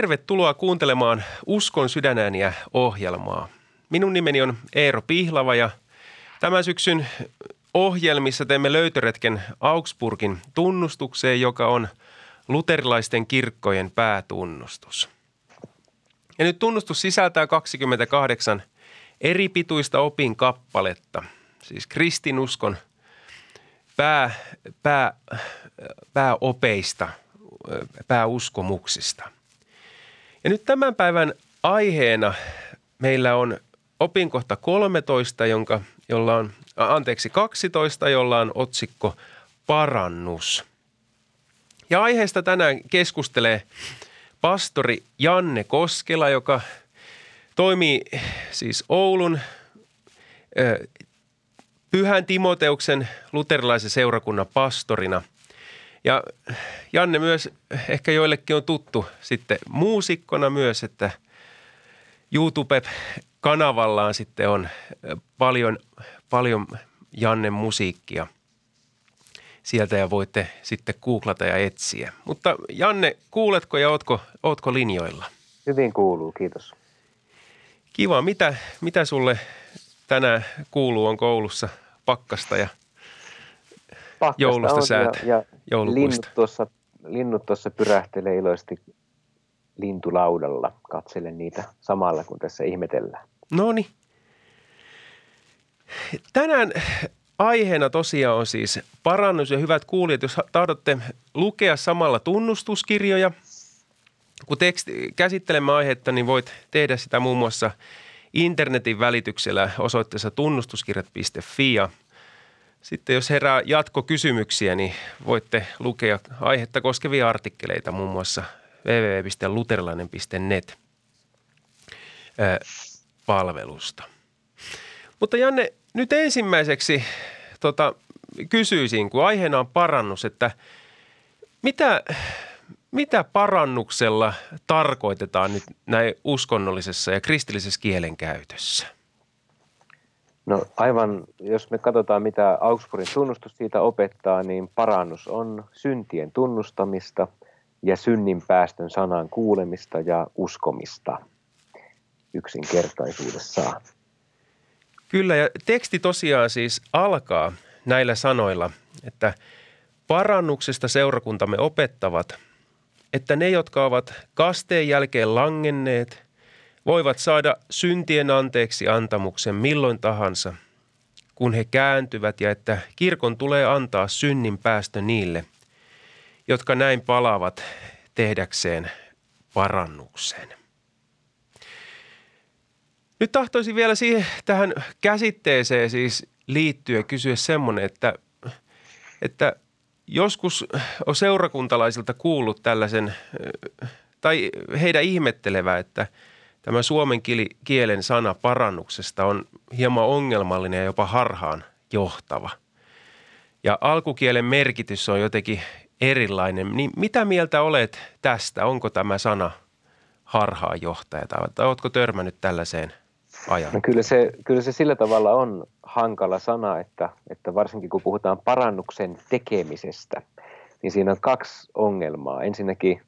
tervetuloa kuuntelemaan Uskon sydänääniä ohjelmaa. Minun nimeni on Eero Pihlava ja tämän syksyn ohjelmissa teemme löytöretken Augsburgin tunnustukseen, joka on luterilaisten kirkkojen päätunnustus. Ja nyt tunnustus sisältää 28 eri pituista opin kappaletta, siis kristinuskon pää, pää, pääopeista, pääuskomuksista. Ja nyt tämän päivän aiheena meillä on opinkohta 13, jonka, jolla on, anteeksi 12, jolla on otsikko parannus. Ja aiheesta tänään keskustelee pastori Janne Koskela, joka toimii siis Oulun Pyhän Timoteuksen luterilaisen seurakunnan pastorina. Ja Janne myös ehkä joillekin on tuttu sitten muusikkona myös, että YouTube-kanavallaan sitten on paljon, paljon Janne musiikkia sieltä ja voitte sitten googlata ja etsiä. Mutta Janne, kuuletko ja ootko, ootko linjoilla? Hyvin kuuluu, kiitos. Kiva. Mitä, mitä sulle tänään kuuluu? On koulussa pakkasta ja pakkasta joulusta on säät, ja, ja linnut, tuossa, linnut tuossa pyrähtelee iloisesti lintulaudalla. Katselen niitä samalla, kun tässä ihmetellään. No niin. Tänään aiheena tosiaan on siis parannus ja hyvät kuulijat, jos tahdotte lukea samalla tunnustuskirjoja, kun teksti, käsittelemme aihetta, niin voit tehdä sitä muun muassa internetin välityksellä osoitteessa tunnustuskirjat.fi ja sitten jos herää jatkokysymyksiä, niin voitte lukea aihetta koskevia artikkeleita muun muassa www.luterilainen.net palvelusta. Mutta Janne, nyt ensimmäiseksi tota, kysyisin, kun aiheena on parannus, että mitä, mitä parannuksella tarkoitetaan nyt näin uskonnollisessa ja kristillisessä kielenkäytössä? No aivan, jos me katsotaan mitä Augsburgin tunnustus siitä opettaa, niin parannus on syntien tunnustamista ja synnin päästön sanan kuulemista ja uskomista yksinkertaisuudessaan. Kyllä, ja teksti tosiaan siis alkaa näillä sanoilla, että parannuksesta seurakuntamme opettavat, että ne, jotka ovat kasteen jälkeen langenneet, voivat saada syntien anteeksi antamuksen milloin tahansa, kun he kääntyvät ja että kirkon tulee antaa synnin päästö niille, jotka näin palaavat tehdäkseen parannuksen. Nyt tahtoisin vielä siihen tähän käsitteeseen siis liittyä ja kysyä semmoinen, että, että joskus on seurakuntalaisilta kuullut tällaisen, tai heidän ihmettelevä, että tämä suomen kielen sana parannuksesta on hieman ongelmallinen ja jopa harhaan johtava. Ja alkukielen merkitys on jotenkin erilainen. Niin mitä mieltä olet tästä? Onko tämä sana harhaan johtaja tai oletko törmännyt tällaiseen ajan? No kyllä, se, kyllä se sillä tavalla on hankala sana, että, että varsinkin kun puhutaan parannuksen tekemisestä, niin siinä on kaksi ongelmaa. Ensinnäkin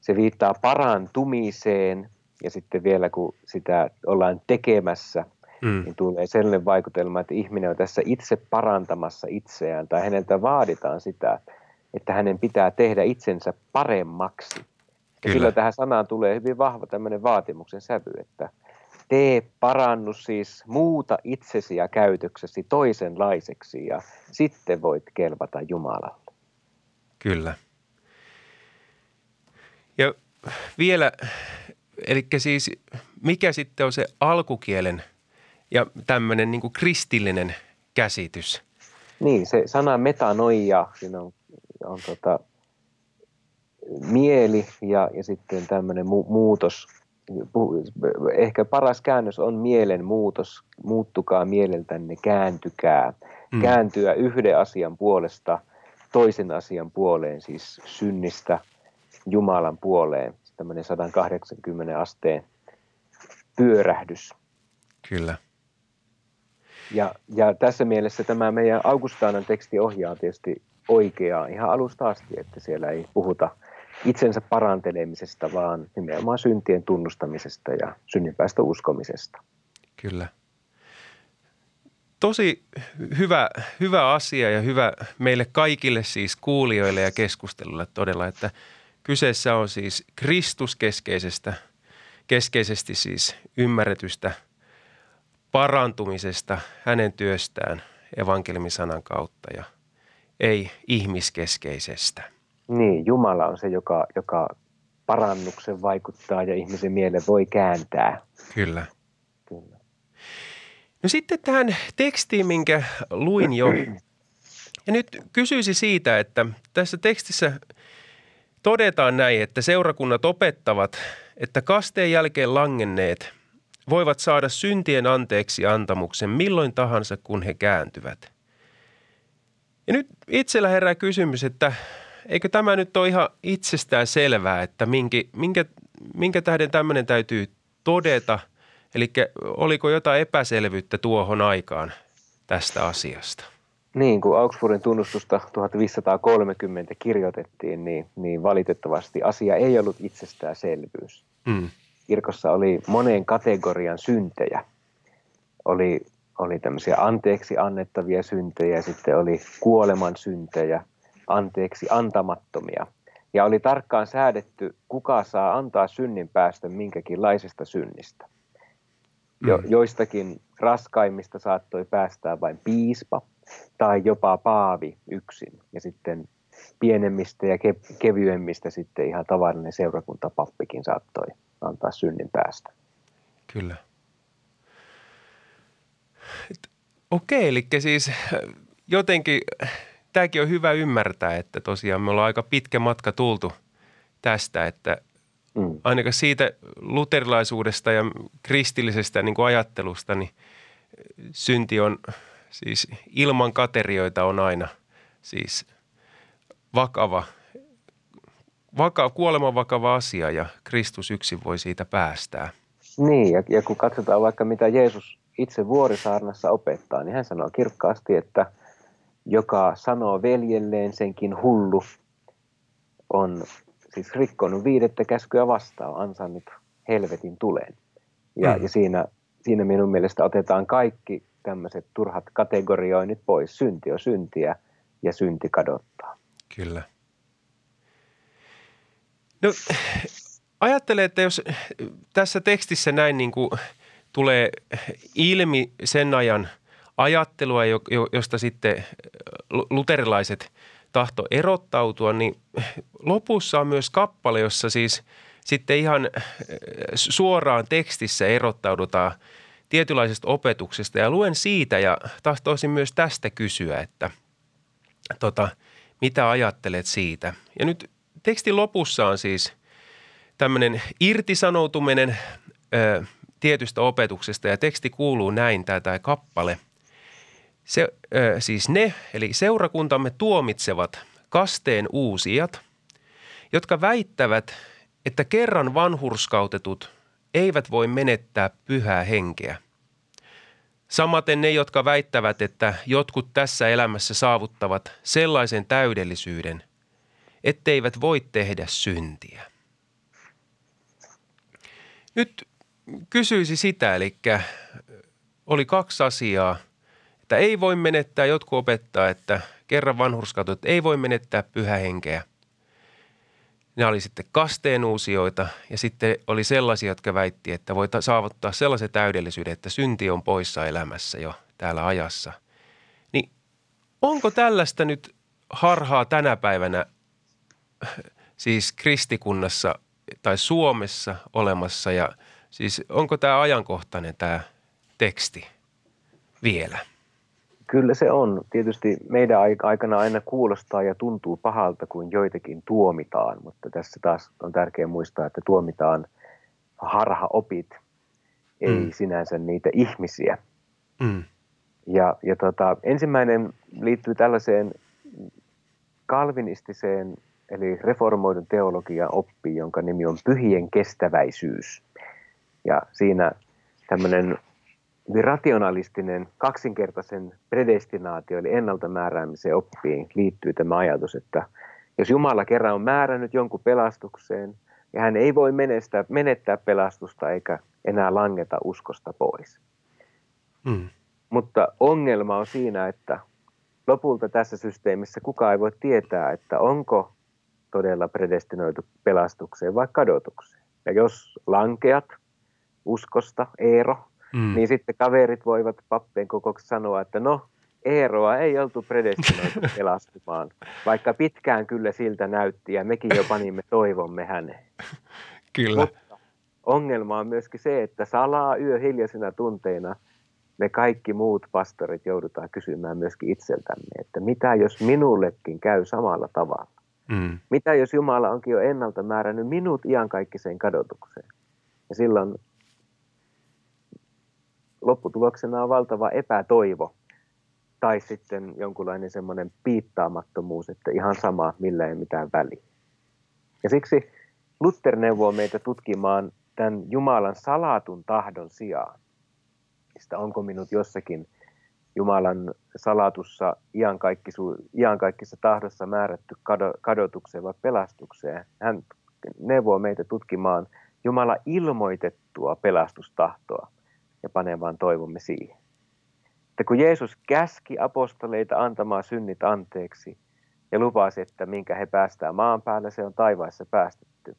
se viittaa parantumiseen ja sitten vielä kun sitä ollaan tekemässä, mm. niin tulee sellainen vaikutelma, että ihminen on tässä itse parantamassa itseään tai häneltä vaaditaan sitä, että hänen pitää tehdä itsensä paremmaksi. Ja Kyllä. tähän sanaan tulee hyvin vahva tämmöinen vaatimuksen sävy, että – tee parannus siis muuta itsesi ja käytöksesi toisenlaiseksi ja sitten voit kelvata Jumalalle. Kyllä. Ja vielä, eli siis mikä sitten on se alkukielen ja tämmöinen niin kristillinen käsitys? Niin, se sana metanoia, siinä on, on tota, mieli ja, ja sitten tämmöinen mu- muutos ehkä paras käännös on mielen muutos, muuttukaa mieleltänne, kääntykää. Mm. Kääntyä yhden asian puolesta toisen asian puoleen, siis synnistä Jumalan puoleen. Tämmöinen 180 asteen pyörähdys. Kyllä. Ja, ja tässä mielessä tämä meidän Augustaanan teksti ohjaa tietysti oikeaa ihan alusta asti, että siellä ei puhuta itsensä parantelemisesta, vaan nimenomaan syntien tunnustamisesta ja synninpäästä uskomisesta. Kyllä. Tosi hyvä, hyvä asia ja hyvä meille kaikille siis kuulijoille ja keskustelulle todella, että kyseessä on siis Kristuskeskeisestä, keskeisesti siis ymmärretystä parantumisesta hänen työstään evankeliumisanan kautta ja ei ihmiskeskeisestä. Niin, Jumala on se, joka, joka parannuksen vaikuttaa ja ihmisen mielen voi kääntää. Kyllä. Kyllä. No sitten tähän tekstiin, minkä luin jo. Ja nyt kysyisi siitä, että tässä tekstissä todetaan näin, että seurakunnat opettavat, että kasteen jälkeen langenneet voivat saada syntien anteeksi antamuksen milloin tahansa, kun he kääntyvät. Ja nyt itsellä herää kysymys, että eikö tämä nyt ole ihan itsestään selvää, että minkä, minkä, minkä tähden tämmöinen täytyy todeta? Eli oliko jotain epäselvyyttä tuohon aikaan tästä asiasta? Niin, kun Augsburgin tunnustusta 1530 kirjoitettiin, niin, niin valitettavasti asia ei ollut itsestäänselvyys. Mm. Kirkossa oli moneen kategorian syntejä. Oli, oli tämmöisiä anteeksi annettavia syntejä, sitten oli kuoleman syntejä – anteeksi antamattomia. Ja oli tarkkaan säädetty, kuka saa antaa synnin päästä minkäkinlaisesta synnistä. Jo, mm. joistakin raskaimmista saattoi päästää vain piispa tai jopa paavi yksin. Ja sitten pienemmistä ja ke- kevyemmistä sitten ihan tavallinen seurakuntapappikin saattoi antaa synnin päästä. Kyllä. Okei, eli siis jotenkin tämäkin on hyvä ymmärtää, että tosiaan me ollaan aika pitkä matka tultu tästä, että mm. ainakaan siitä luterilaisuudesta ja kristillisestä niin kuin ajattelusta, niin synti on siis ilman katerioita on aina siis vakava, vaka, kuoleman vakava asia ja Kristus yksin voi siitä päästää. Niin, ja, ja kun katsotaan vaikka mitä Jeesus itse Vuorisaarnassa opettaa, niin hän sanoo kirkkaasti, että – joka sanoo veljelleen senkin hullu, on siis rikkonut viidettä käskyä vastaan, ansainnut helvetin tuleen. Ja, mm. ja siinä, siinä minun mielestä otetaan kaikki tämmöiset turhat kategorioinnit pois. Synti on syntiä ja synti kadottaa. Kyllä. No ajattele, että jos tässä tekstissä näin niin kuin tulee ilmi sen ajan – ajattelua, josta sitten luterilaiset tahto erottautua, niin lopussa on myös kappale, jossa siis sitten ihan suoraan tekstissä erottaudutaan tietynlaisesta opetuksesta. Ja luen siitä ja tahtoisin myös tästä kysyä, että tota, mitä ajattelet siitä. Ja nyt tekstin lopussa on siis tämmöinen irtisanoutuminen ö, tietystä opetuksesta ja teksti kuuluu näin, tämä kappale – se, ö, siis ne, eli seurakuntamme tuomitsevat kasteen uusijat, jotka väittävät, että kerran vanhurskautetut eivät voi menettää pyhää henkeä. Samaten ne, jotka väittävät, että jotkut tässä elämässä saavuttavat sellaisen täydellisyyden, etteivät voi tehdä syntiä. Nyt kysyisi sitä, eli oli kaksi asiaa – että ei voi menettää, jotkut opettaa, että kerran vanhurskautot ei voi menettää pyhähenkeä. Ne oli sitten kasteen uusioita ja sitten oli sellaisia, jotka väitti, että voi saavuttaa sellaisen täydellisyyden, että synti on poissa elämässä jo täällä ajassa. Niin onko tällaista nyt harhaa tänä päivänä siis kristikunnassa tai Suomessa olemassa ja siis onko tämä ajankohtainen tämä teksti vielä? Kyllä se on. Tietysti meidän aikana aina kuulostaa ja tuntuu pahalta, kun joitakin tuomitaan, mutta tässä taas on tärkeää muistaa, että tuomitaan harhaopit, ei mm. sinänsä niitä ihmisiä. Mm. Ja, ja tota, ensimmäinen liittyy tällaiseen kalvinistiseen eli reformoidun teologian oppiin, jonka nimi on pyhien kestäväisyys. Ja siinä tämmöinen hyvin rationalistinen kaksinkertaisen predestinaatio eli ennalta määräämiseen oppiin liittyy tämä ajatus, että Jos Jumala kerran on määrännyt jonkun pelastukseen, ja hän ei voi menettää, menettää pelastusta eikä enää langeta uskosta pois. Mm. Mutta ongelma on siinä, että lopulta tässä systeemissä kukaan ei voi tietää, että onko todella predestinoitu pelastukseen vai kadotukseen. Ja jos lankeat uskosta, Eero, mm. niin sitten kaverit voivat pappeen kokouksessa sanoa, että no, Eeroa ei oltu predestinoitu pelastumaan, vaikka pitkään kyllä siltä näytti ja mekin jo panimme toivomme häneen. Kyllä. Mutta ongelma on myöskin se, että salaa yö hiljaisina tunteina me kaikki muut pastorit joudutaan kysymään myöskin itseltämme, että mitä jos minullekin käy samalla tavalla? Mm. Mitä jos Jumala onkin jo ennalta määrännyt minut iankaikkiseen kadotukseen? Ja silloin lopputuloksena on valtava epätoivo tai sitten jonkunlainen semmoinen piittaamattomuus, että ihan sama, millä ei mitään väliä. Ja siksi Luther neuvoo meitä tutkimaan tämän Jumalan salatun tahdon sijaan. Sitä onko minut jossakin Jumalan salatussa iankaikkisessa tahdossa määrätty kadotukseen vai pelastukseen. Hän neuvoo meitä tutkimaan Jumala ilmoitettua pelastustahtoa ja panemaan toivomme siihen. Että kun Jeesus käski apostoleita antamaan synnit anteeksi ja lupasi, että minkä he päästään maan päälle, se on taivaissa päästetty,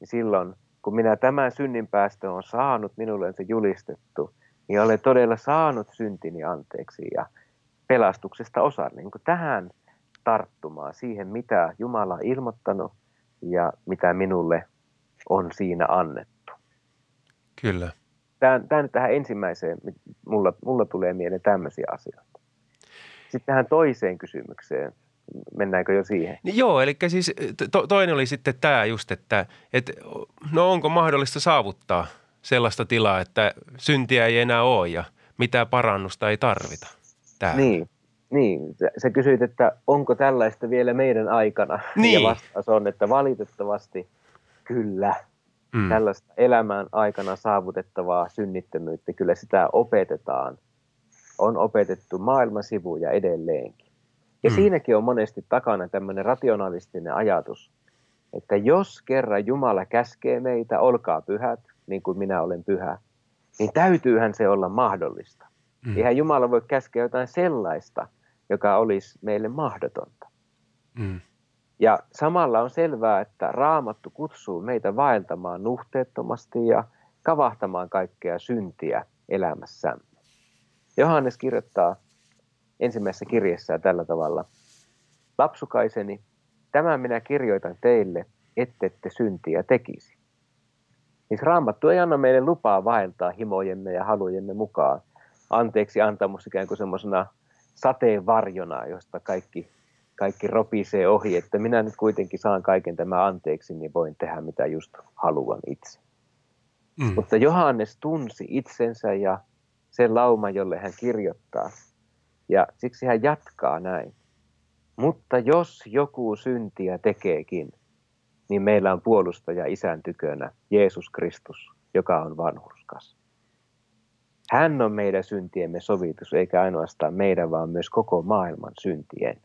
niin silloin kun minä tämän synnin päästö on saanut, minulle on se julistettu, niin olen todella saanut syntini anteeksi ja pelastuksesta osan. Niin kuin tähän tarttumaan siihen, mitä Jumala on ilmoittanut ja mitä minulle on siinä annettu. Kyllä. Tämä, tämä nyt tähän ensimmäiseen, mulla, mulla tulee mieleen tämmöisiä asioita. Sitten tähän toiseen kysymykseen, mennäänkö jo siihen? Niin joo, eli siis to, toinen oli sitten tämä just, että, että no onko mahdollista saavuttaa sellaista tilaa, että syntiä ei enää ole ja mitään parannusta ei tarvita. Tää. Niin, niin. Sä kysyit, että onko tällaista vielä meidän aikana? Niin. Ja vastaus on, että valitettavasti kyllä. Mm. Tällaista elämän aikana saavutettavaa synnittömyyttä, kyllä sitä opetetaan. On opetettu maailman sivuja edelleenkin. Ja mm. siinäkin on monesti takana tämmöinen rationalistinen ajatus, että jos kerran Jumala käskee meitä, olkaa pyhät, niin kuin minä olen pyhä, niin täytyyhän se olla mahdollista. Mm. Eihän Jumala voi käskeä jotain sellaista, joka olisi meille mahdotonta. Mm. Ja samalla on selvää, että raamattu kutsuu meitä vaeltamaan nuhteettomasti ja kavahtamaan kaikkea syntiä elämässämme. Johannes kirjoittaa ensimmäisessä kirjassa tällä tavalla. Lapsukaiseni, tämän minä kirjoitan teille, ettette syntiä tekisi. Siis raamattu ei anna meille lupaa vaeltaa himojemme ja halujemme mukaan. Anteeksi antamus ikään kuin semmoisena sateenvarjona, josta kaikki, kaikki ropisee ohi, että minä nyt kuitenkin saan kaiken tämä anteeksi, niin voin tehdä mitä just haluan itse. Mm. Mutta Johannes tunsi itsensä ja sen lauma, jolle hän kirjoittaa. Ja siksi hän jatkaa näin. Mutta jos joku syntiä tekeekin, niin meillä on puolustaja isän tykönä, Jeesus Kristus, joka on vanhurskas. Hän on meidän syntiemme sovitus, eikä ainoastaan meidän, vaan myös koko maailman syntien.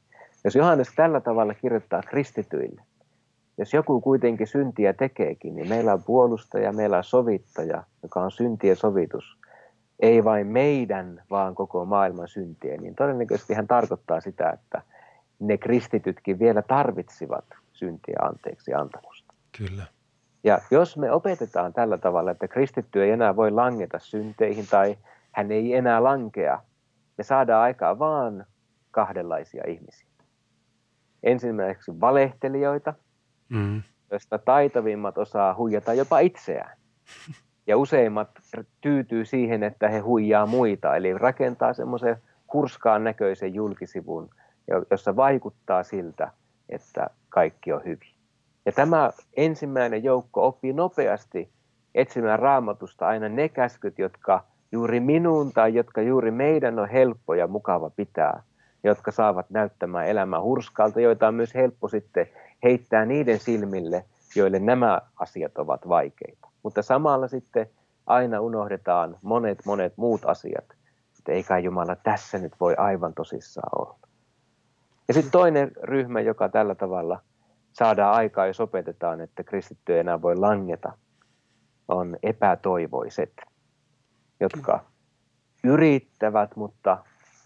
Jos Johannes tällä tavalla kirjoittaa kristityille, jos joku kuitenkin syntiä tekeekin, niin meillä on puolustaja, meillä on sovittaja, joka on syntien sovitus. Ei vain meidän, vaan koko maailman syntien. Niin todennäköisesti hän tarkoittaa sitä, että ne kristitytkin vielä tarvitsivat syntiä anteeksi antamusta. Kyllä. Ja jos me opetetaan tällä tavalla, että kristitty ei enää voi langeta synteihin tai hän ei enää lankea, me saadaan aikaa vaan kahdenlaisia ihmisiä. Ensimmäiseksi valehtelijoita, mm. joista taitavimmat osaa huijata jopa itseään. Ja useimmat tyytyy siihen, että he huijaa muita, eli rakentaa semmoisen hurskaan näköisen julkisivun, jossa vaikuttaa siltä, että kaikki on hyvin. Ja tämä ensimmäinen joukko oppii nopeasti etsimään raamatusta aina ne käskyt, jotka juuri minun tai jotka juuri meidän on helppo ja mukava pitää, jotka saavat näyttämään elämää hurskalta, joita on myös helppo sitten heittää niiden silmille, joille nämä asiat ovat vaikeita. Mutta samalla sitten aina unohdetaan monet monet muut asiat, että eikä Jumala tässä nyt voi aivan tosissaan olla. Ja sitten toinen ryhmä, joka tällä tavalla saadaan aikaa, jos opetetaan, että kristitty ei enää voi langeta, on epätoivoiset, jotka yrittävät, mutta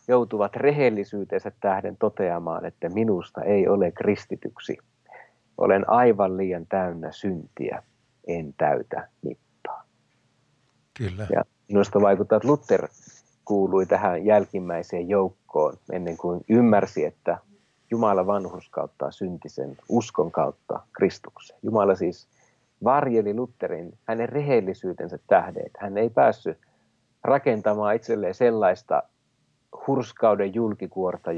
joutuvat rehellisyytensä tähden toteamaan, että minusta ei ole kristityksi. Olen aivan liian täynnä syntiä, en täytä mittaa. Kyllä. Ja minusta vaikuttaa, että Luther kuului tähän jälkimmäiseen joukkoon ennen kuin ymmärsi, että Jumala vanhurskauttaa syntisen uskon kautta Kristuksen. Jumala siis varjeli Lutherin hänen rehellisyytensä tähden. Hän ei päässyt rakentamaan itselleen sellaista hurskauden julkikuorta,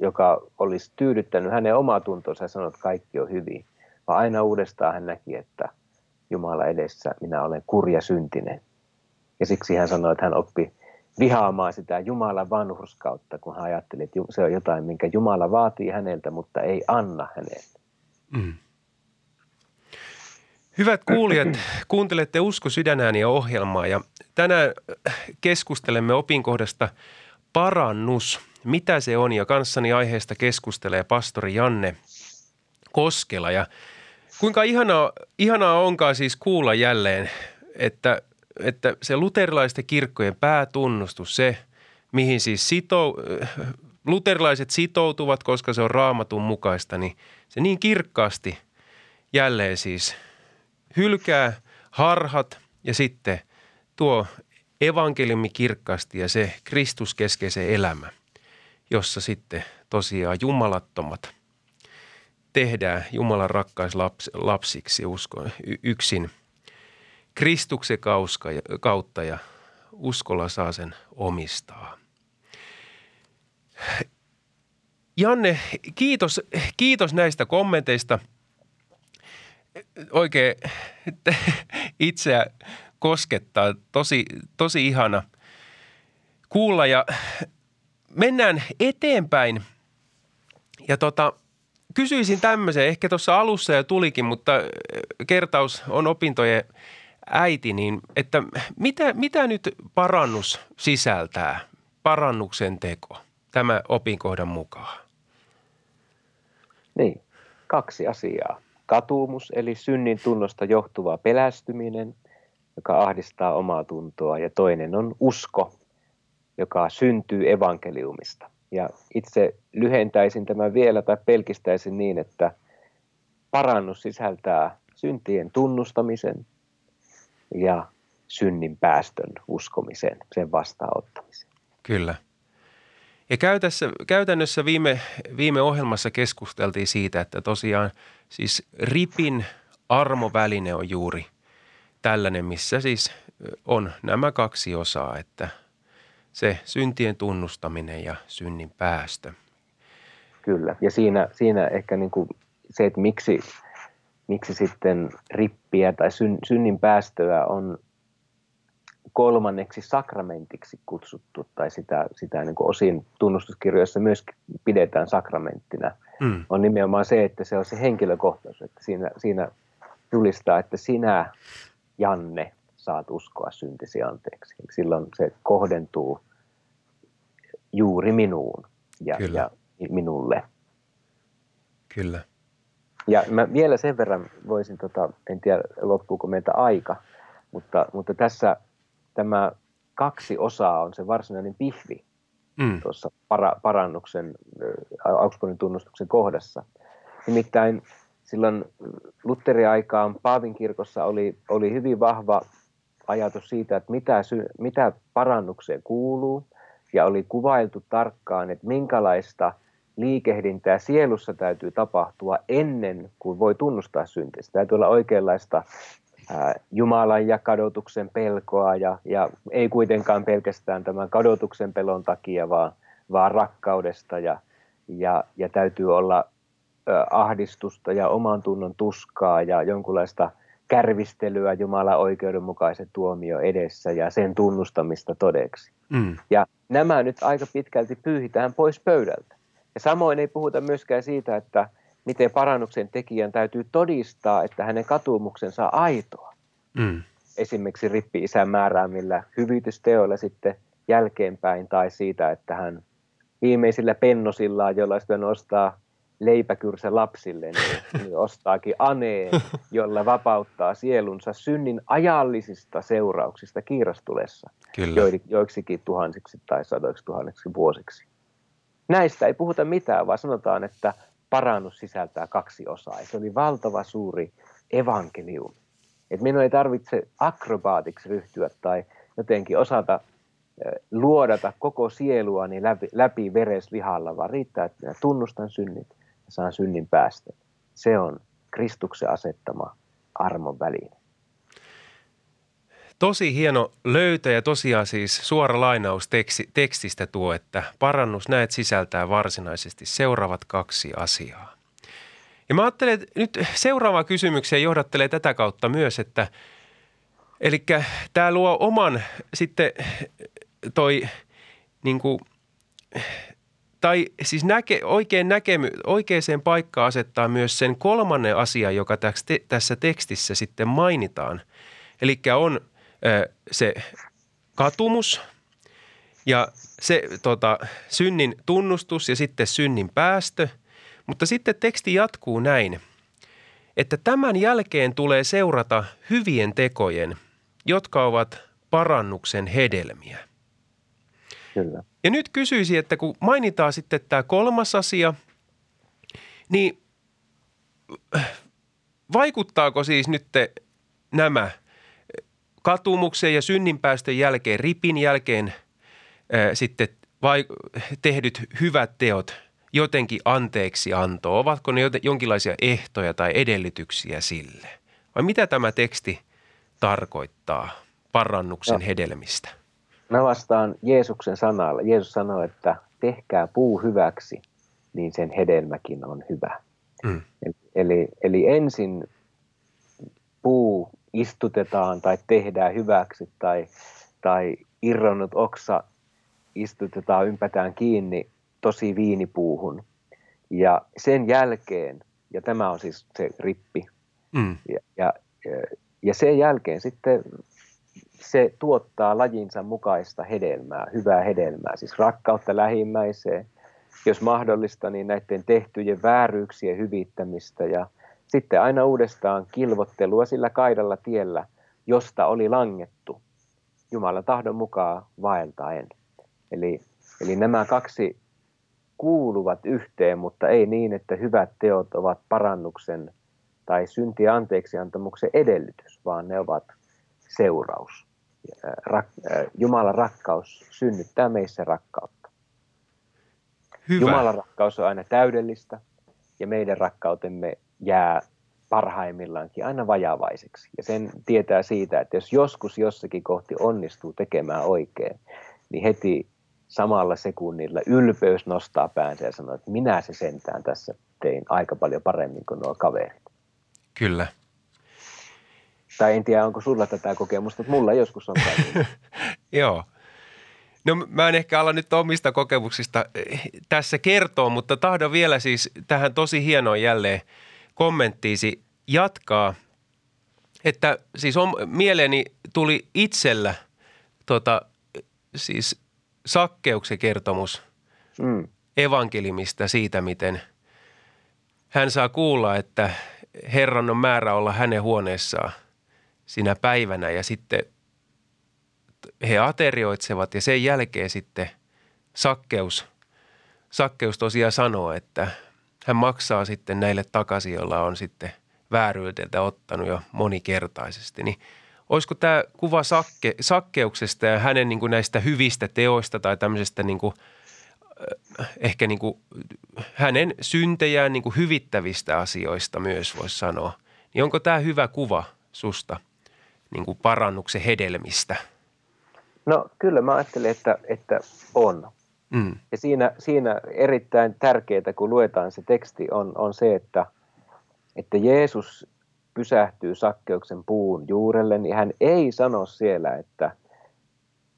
joka olisi tyydyttänyt hänen omaa tuntonsa ja sanonut, että kaikki on hyvin. Vaan aina uudestaan hän näki, että Jumala edessä minä olen kurja syntinen. Ja siksi hän sanoi, että hän oppi vihaamaan sitä Jumalan vanhurskautta, kun hän ajatteli, että se on jotain, minkä Jumala vaatii häneltä, mutta ei anna häneltä. Mm. Hyvät kuulijat, kuuntelette Usko sydänääniä ohjelmaa ja tänään keskustelemme opinkohdasta parannus. Mitä se on ja kanssani aiheesta keskustelee pastori Janne Koskela ja kuinka ihanaa, ihanaa onkaan siis kuulla jälleen, että että se luterilaisten kirkkojen päätunnustus, se mihin siis sito, luterilaiset sitoutuvat, koska se on raamatun mukaista, niin se niin kirkkaasti jälleen siis hylkää harhat ja sitten tuo evankeliumi kirkkaasti ja se Kristuskeskeisen elämä, jossa sitten tosiaan jumalattomat tehdään Jumalan rakkaislapsiksi uskon yksin – Kristuksen kautta ja uskolla saa sen omistaa. Janne, kiitos, kiitos näistä kommenteista. Oikein itseä koskettaa. Tosi, tosi ihana kuulla ja mennään eteenpäin. Ja tota, kysyisin tämmöisen, ehkä tuossa alussa jo tulikin, mutta kertaus on opintojen – äiti, niin että mitä, mitä nyt parannus sisältää, parannuksen teko, tämä opinkohdan mukaan? Niin, kaksi asiaa. Katumus eli synnin tunnosta johtuva pelästyminen, joka ahdistaa omaa tuntoa, ja toinen on usko, joka syntyy evankeliumista. Ja itse lyhentäisin tämän vielä tai pelkistäisin niin, että parannus sisältää syntien tunnustamisen, ja synnin päästön uskomisen, sen vastaanottamisen. Kyllä. Ja käytännössä, käytännössä viime, viime ohjelmassa keskusteltiin siitä, että tosiaan siis ripin armoväline on juuri tällainen, missä siis on nämä kaksi osaa, että se syntien tunnustaminen ja synnin päästö. Kyllä, ja siinä, siinä ehkä niin kuin se, että miksi miksi sitten rippiä tai syn, synnin päästöä on kolmanneksi sakramentiksi kutsuttu, tai sitä, sitä niin kuin osin tunnustuskirjoissa myös pidetään sakramenttina, mm. on nimenomaan se, että se on se henkilökohtaisuus, että siinä, siinä julistaa, että sinä, Janne, saat uskoa syntisi anteeksi. Silloin se kohdentuu juuri minuun ja, ja minulle. Kyllä. Ja mä vielä sen verran voisin, tota, en tiedä loppuuko meiltä aika, mutta, mutta tässä tämä kaksi osaa on se varsinainen pihvi mm. tuossa para, parannuksen, Augsburgin tunnustuksen kohdassa. Nimittäin silloin Lutteri-aikaan Paavin kirkossa oli, oli hyvin vahva ajatus siitä, että mitä, sy, mitä parannukseen kuuluu, ja oli kuvailtu tarkkaan, että minkälaista – liikehdintää sielussa täytyy tapahtua ennen kuin voi tunnustaa syntiä. Täytyy olla oikeanlaista ää, Jumalan ja kadotuksen pelkoa ja, ja ei kuitenkaan pelkästään tämän kadotuksen pelon takia, vaan, vaan rakkaudesta ja, ja, ja täytyy olla ahdistusta ja oman tunnon tuskaa ja jonkunlaista kärvistelyä Jumalan oikeudenmukaisen tuomio edessä ja sen tunnustamista todeksi. Mm. Ja nämä nyt aika pitkälti pyyhitään pois pöydältä. Ja samoin ei puhuta myöskään siitä, että miten parannuksen tekijän täytyy todistaa, että hänen katumuksensa on aitoa. Mm. Esimerkiksi rippi-isän määräämillä hyvitysteoilla sitten jälkeenpäin tai siitä, että hän viimeisillä pennosillaan, sitten nostaa leipäkyrsä lapsille, niin, niin ostaakin aneen, jolla vapauttaa sielunsa synnin ajallisista seurauksista kiirastulessa Kyllä. joiksikin tuhansiksi tai sadoiksi tuhansiksi vuosiksi. Näistä ei puhuta mitään, vaan sanotaan, että parannus sisältää kaksi osaa. Ja se oli valtava suuri evankeliumi. Et minun ei tarvitse akrobaatiksi ryhtyä tai jotenkin osata luodata koko sieluani läpi, läpi vereslihalla, vaan riittää, että minä tunnustan synnit saan synnin päästä. Se on Kristuksen asettama armon väline. Tosi hieno löytö ja tosiaan siis suora lainaus teksti, tekstistä tuo, että parannus näet sisältää varsinaisesti seuraavat kaksi asiaa. Ja mä ajattelen, että nyt seuraava kysymykseen johdattelee tätä kautta myös, että eli tämä luo oman sitten toi niin kuin, tai siis näke, oikein näkemy, oikeaan paikkaan asettaa myös sen kolmannen asian, joka tässä tekstissä sitten mainitaan. Eli on se katumus ja se tota, synnin tunnustus ja sitten synnin päästö. Mutta sitten teksti jatkuu näin, että tämän jälkeen tulee seurata hyvien tekojen, jotka ovat parannuksen hedelmiä. Kyllä. Ja nyt kysyisin, että kun mainitaan sitten tämä kolmas asia, niin vaikuttaako siis nyt nämä katumuksen ja synninpäästön jälkeen, ripin jälkeen ää, sitten vai, tehdyt hyvät teot jotenkin anteeksi antoa? Ovatko ne jonkinlaisia ehtoja tai edellytyksiä sille? Vai mitä tämä teksti tarkoittaa parannuksen no. hedelmistä? Mä vastaan Jeesuksen sanalla. Jeesus sanoi, että tehkää puu hyväksi, niin sen hedelmäkin on hyvä. Mm. Eli, eli ensin puu istutetaan tai tehdään hyväksi tai, tai irronnut oksa istutetaan, ympätään kiinni tosi viinipuuhun. Ja sen jälkeen, ja tämä on siis se rippi, mm. ja, ja, ja sen jälkeen sitten se tuottaa lajinsa mukaista hedelmää, hyvää hedelmää, siis rakkautta lähimmäiseen, jos mahdollista, niin näiden tehtyjen vääryyksien hyvittämistä ja sitten aina uudestaan kilvottelua sillä kaidalla tiellä, josta oli langettu Jumalan tahdon mukaan vaeltaen. Eli, eli nämä kaksi kuuluvat yhteen, mutta ei niin, että hyvät teot ovat parannuksen tai synti anteeksiantamuksen edellytys, vaan ne ovat seuraus. Jumalan rakkaus synnyttää meissä rakkautta. Hyvä. Jumalan rakkaus on aina täydellistä ja meidän rakkautemme jää parhaimmillaankin aina vajavaiseksi. Ja sen tietää siitä, että jos joskus jossakin kohti onnistuu tekemään oikein, niin heti samalla sekunnilla ylpeys nostaa päänsä ja sanoo, että minä se sentään tässä tein aika paljon paremmin kuin nuo kaverit. Kyllä. Tai en tiedä, onko sulla tätä kokemusta, mutta mulla joskus on käynyt. Joo. No mä en ehkä ala nyt omista kokemuksista eh, tässä kertoa, mutta tahdon vielä siis tähän tosi hienoon jälleen kommenttiisi jatkaa, että siis on, mieleeni tuli itsellä tota, siis sakkeuksen kertomus mm. evankelimista siitä, miten hän saa kuulla, että Herran on määrä olla hänen huoneessaan – sinä päivänä ja sitten he aterioitsevat ja sen jälkeen sitten sakkeus, sakkeus tosiaan sanoo, että hän maksaa sitten näille takaisin, joilla on sitten vääryydeltä ottanut jo monikertaisesti. Niin olisiko tämä kuva sakke, sakkeuksesta ja hänen niin kuin näistä hyvistä teoista tai tämmöisestä niin kuin, äh, ehkä niin kuin hänen syntejään niin kuin hyvittävistä asioista myös voisi sanoa. Niin onko tämä hyvä kuva susta – niin kuin parannuksen hedelmistä? No kyllä mä ajattelen, että, että on. Mm. Ja siinä, siinä erittäin tärkeää, kun luetaan se teksti, on, on se, että, että Jeesus pysähtyy sakkeuksen puun juurelle, niin hän ei sano siellä, että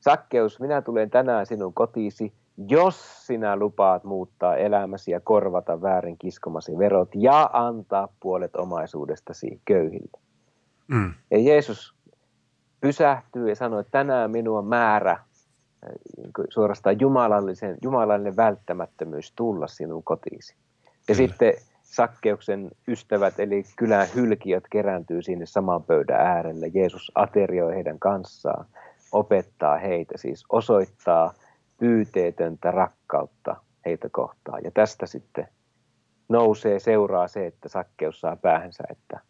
sakkeus, minä tulen tänään sinun kotiisi, jos sinä lupaat muuttaa elämäsi ja korvata väärin kiskomasi verot ja antaa puolet omaisuudestasi köyhille. Mm. Ja Jeesus pysähtyy ja sanoo, että tänään minua määrä niin suorastaan jumalallisen, jumalallinen välttämättömyys tulla sinun kotiisi. Ja sitten Sakkeuksen ystävät eli kylän hylkiöt kerääntyy sinne saman pöydän äärelle. Jeesus aterioi heidän kanssaan, opettaa heitä, siis osoittaa pyyteetöntä rakkautta heitä kohtaan. Ja tästä sitten nousee, seuraa se, että Sakkeus saa päähänsä, että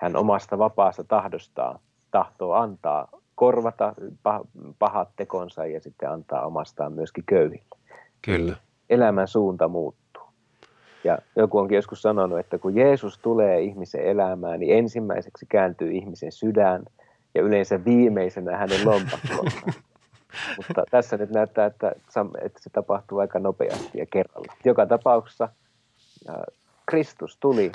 hän omasta vapaasta tahdostaan tahtoo antaa, korvata pahat tekonsa ja sitten antaa omastaan myöskin köyhille. Kyllä. Elämän suunta muuttuu. Ja joku onkin joskus sanonut, että kun Jeesus tulee ihmisen elämään, niin ensimmäiseksi kääntyy ihmisen sydän ja yleensä viimeisenä hänen lompakkonsa. Mutta tässä nyt näyttää, että, että se tapahtuu aika nopeasti ja kerralla. Joka tapauksessa Kristus tuli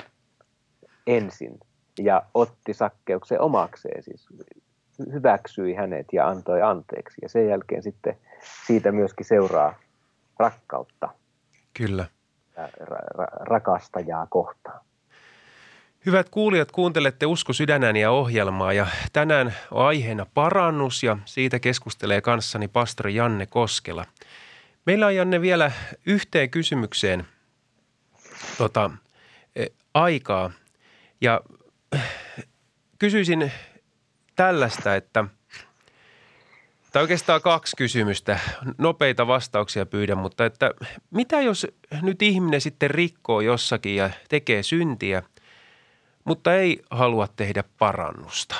ensin ja otti sakkeuksen omakseen, siis hyväksyi hänet ja antoi anteeksi. Ja sen jälkeen sitten siitä myöskin seuraa rakkautta. Kyllä. Ra- rakastajaa kohtaan. Hyvät kuulijat, kuuntelette Usko sydänääniä ohjelmaa ja tänään on aiheena parannus ja siitä keskustelee kanssani pastori Janne Koskela. Meillä on Janne vielä yhteen kysymykseen tota, e, aikaa ja kysyisin tällaista, että tai oikeastaan kaksi kysymystä. Nopeita vastauksia pyydän, mutta että mitä jos nyt ihminen sitten rikkoo jossakin ja tekee syntiä, mutta ei halua tehdä parannusta?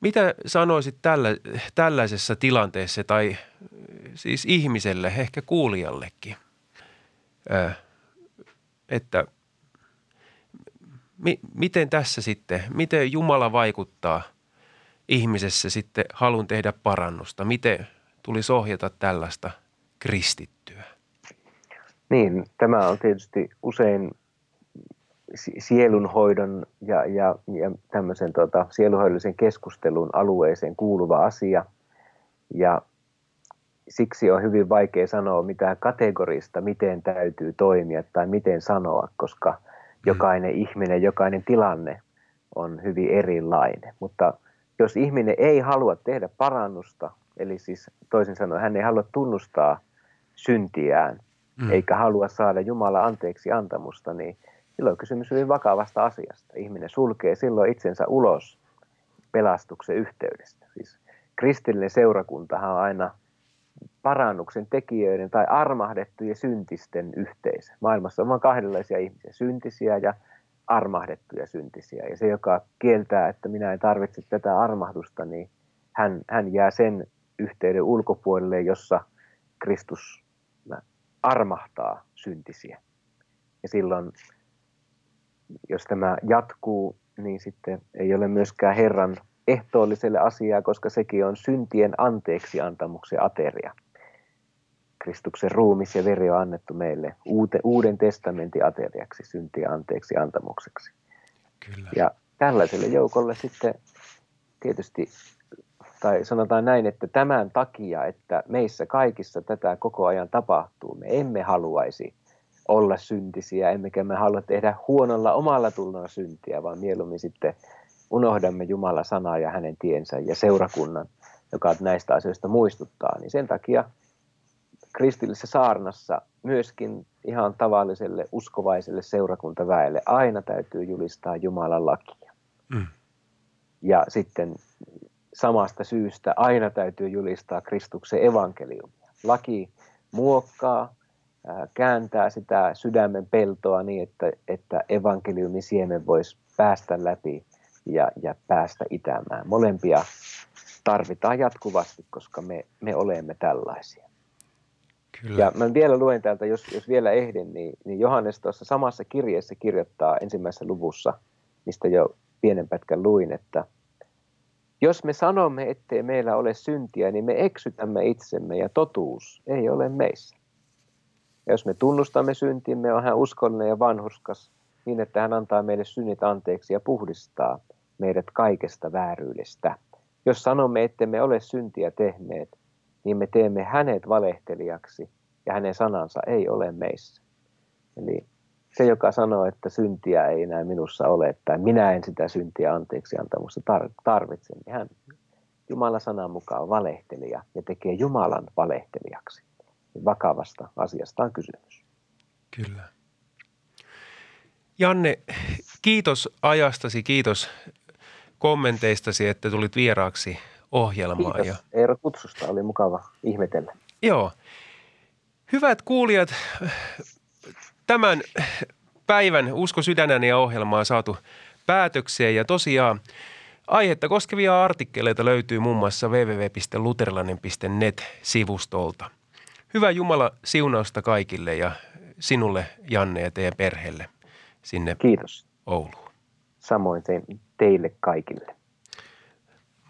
Mitä sanoisit tällä, tällaisessa tilanteessa tai siis ihmiselle, ehkä kuulijallekin, että mi, miten tässä sitten, miten Jumala vaikuttaa ihmisessä sitten halun tehdä parannusta? Miten tulisi ohjata tällaista kristittyä? Niin, tämä on tietysti usein sielunhoidon ja, ja, ja tämmöisen tota, sielunhoidollisen keskustelun alueeseen kuuluva asia. Ja siksi on hyvin vaikea sanoa mitään kategorista, miten täytyy toimia tai miten sanoa, koska – jokainen mm. ihminen, jokainen tilanne on hyvin erilainen. Mutta jos ihminen ei halua tehdä parannusta, eli siis toisin sanoen hän ei halua tunnustaa syntiään, mm. eikä halua saada Jumala anteeksi antamusta, niin silloin on kysymys hyvin vakavasta asiasta. Ihminen sulkee silloin itsensä ulos pelastuksen yhteydestä. Siis kristillinen seurakuntahan on aina parannuksen tekijöiden tai armahdettujen syntisten yhteisö. Maailmassa on vain kahdenlaisia ihmisiä, syntisiä ja armahdettuja syntisiä. Ja se, joka kieltää, että minä en tarvitse tätä armahdusta, niin hän, hän jää sen yhteyden ulkopuolelle, jossa Kristus armahtaa syntisiä. Ja silloin, jos tämä jatkuu, niin sitten ei ole myöskään Herran ehtoolliselle asiaa, koska sekin on syntien anteeksi antamuksen ateria. Kristuksen ruumis ja veri on annettu meille uute, uuden testamentin ateriaksi, syntien anteeksi antamukseksi. Kyllä. Ja tällaiselle joukolle sitten tietysti, tai sanotaan näin, että tämän takia, että meissä kaikissa tätä koko ajan tapahtuu, me emme haluaisi olla syntisiä, emmekä me halua tehdä huonolla omalla tunnolla syntiä, vaan mieluummin sitten unohdamme Jumala sanaa ja hänen tiensä ja seurakunnan, joka näistä asioista muistuttaa, niin sen takia kristillisessä saarnassa myöskin ihan tavalliselle uskovaiselle seurakuntaväelle aina täytyy julistaa Jumalan lakia. Mm. Ja sitten samasta syystä aina täytyy julistaa Kristuksen evankeliumia. Laki muokkaa, kääntää sitä sydämen peltoa niin, että, että evankeliumin siemen voisi päästä läpi ja, ja päästä itämään. Molempia tarvitaan jatkuvasti, koska me, me olemme tällaisia. Kyllä. Ja mä vielä luen täältä, jos, jos vielä ehdin, niin, niin Johannes tuossa samassa kirjeessä kirjoittaa ensimmäisessä luvussa, mistä jo pienen pätkän luin, että jos me sanomme, ettei meillä ole syntiä, niin me eksytämme itsemme ja totuus ei ole meissä. Ja jos me tunnustamme syntimme, on hän uskollinen ja vanhurskas niin, että hän antaa meille synnit anteeksi ja puhdistaa meidät kaikesta vääryydestä. Jos sanomme, että me ole syntiä tehneet, niin me teemme hänet valehtelijaksi ja hänen sanansa ei ole meissä. Eli se, joka sanoo, että syntiä ei enää minussa ole, tai minä en sitä syntiä anteeksi antamusta tarvitse, niin hän Jumalan sanan mukaan on valehtelija ja tekee Jumalan valehtelijaksi. Vakavasta asiasta on kysymys. Kyllä. Janne, kiitos ajastasi, kiitos kommenteistasi, että tulit vieraaksi ohjelmaan. Kiitos ja... Eero kutsusta, oli mukava ihmetellä. Joo. Hyvät kuulijat, tämän päivän Usko sydänäni ja ohjelmaa saatu päätökseen ja tosiaan aihetta koskevia artikkeleita löytyy muun muassa www.luterilainen.net-sivustolta. Hyvää Jumala siunausta kaikille ja sinulle Janne ja teidän perheelle sinne Kiitos. Ouluun. Samoin teille kaikille.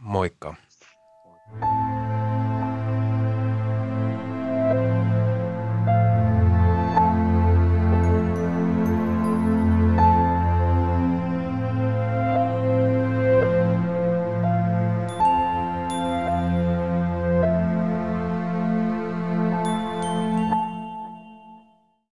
Moikka. Moikka.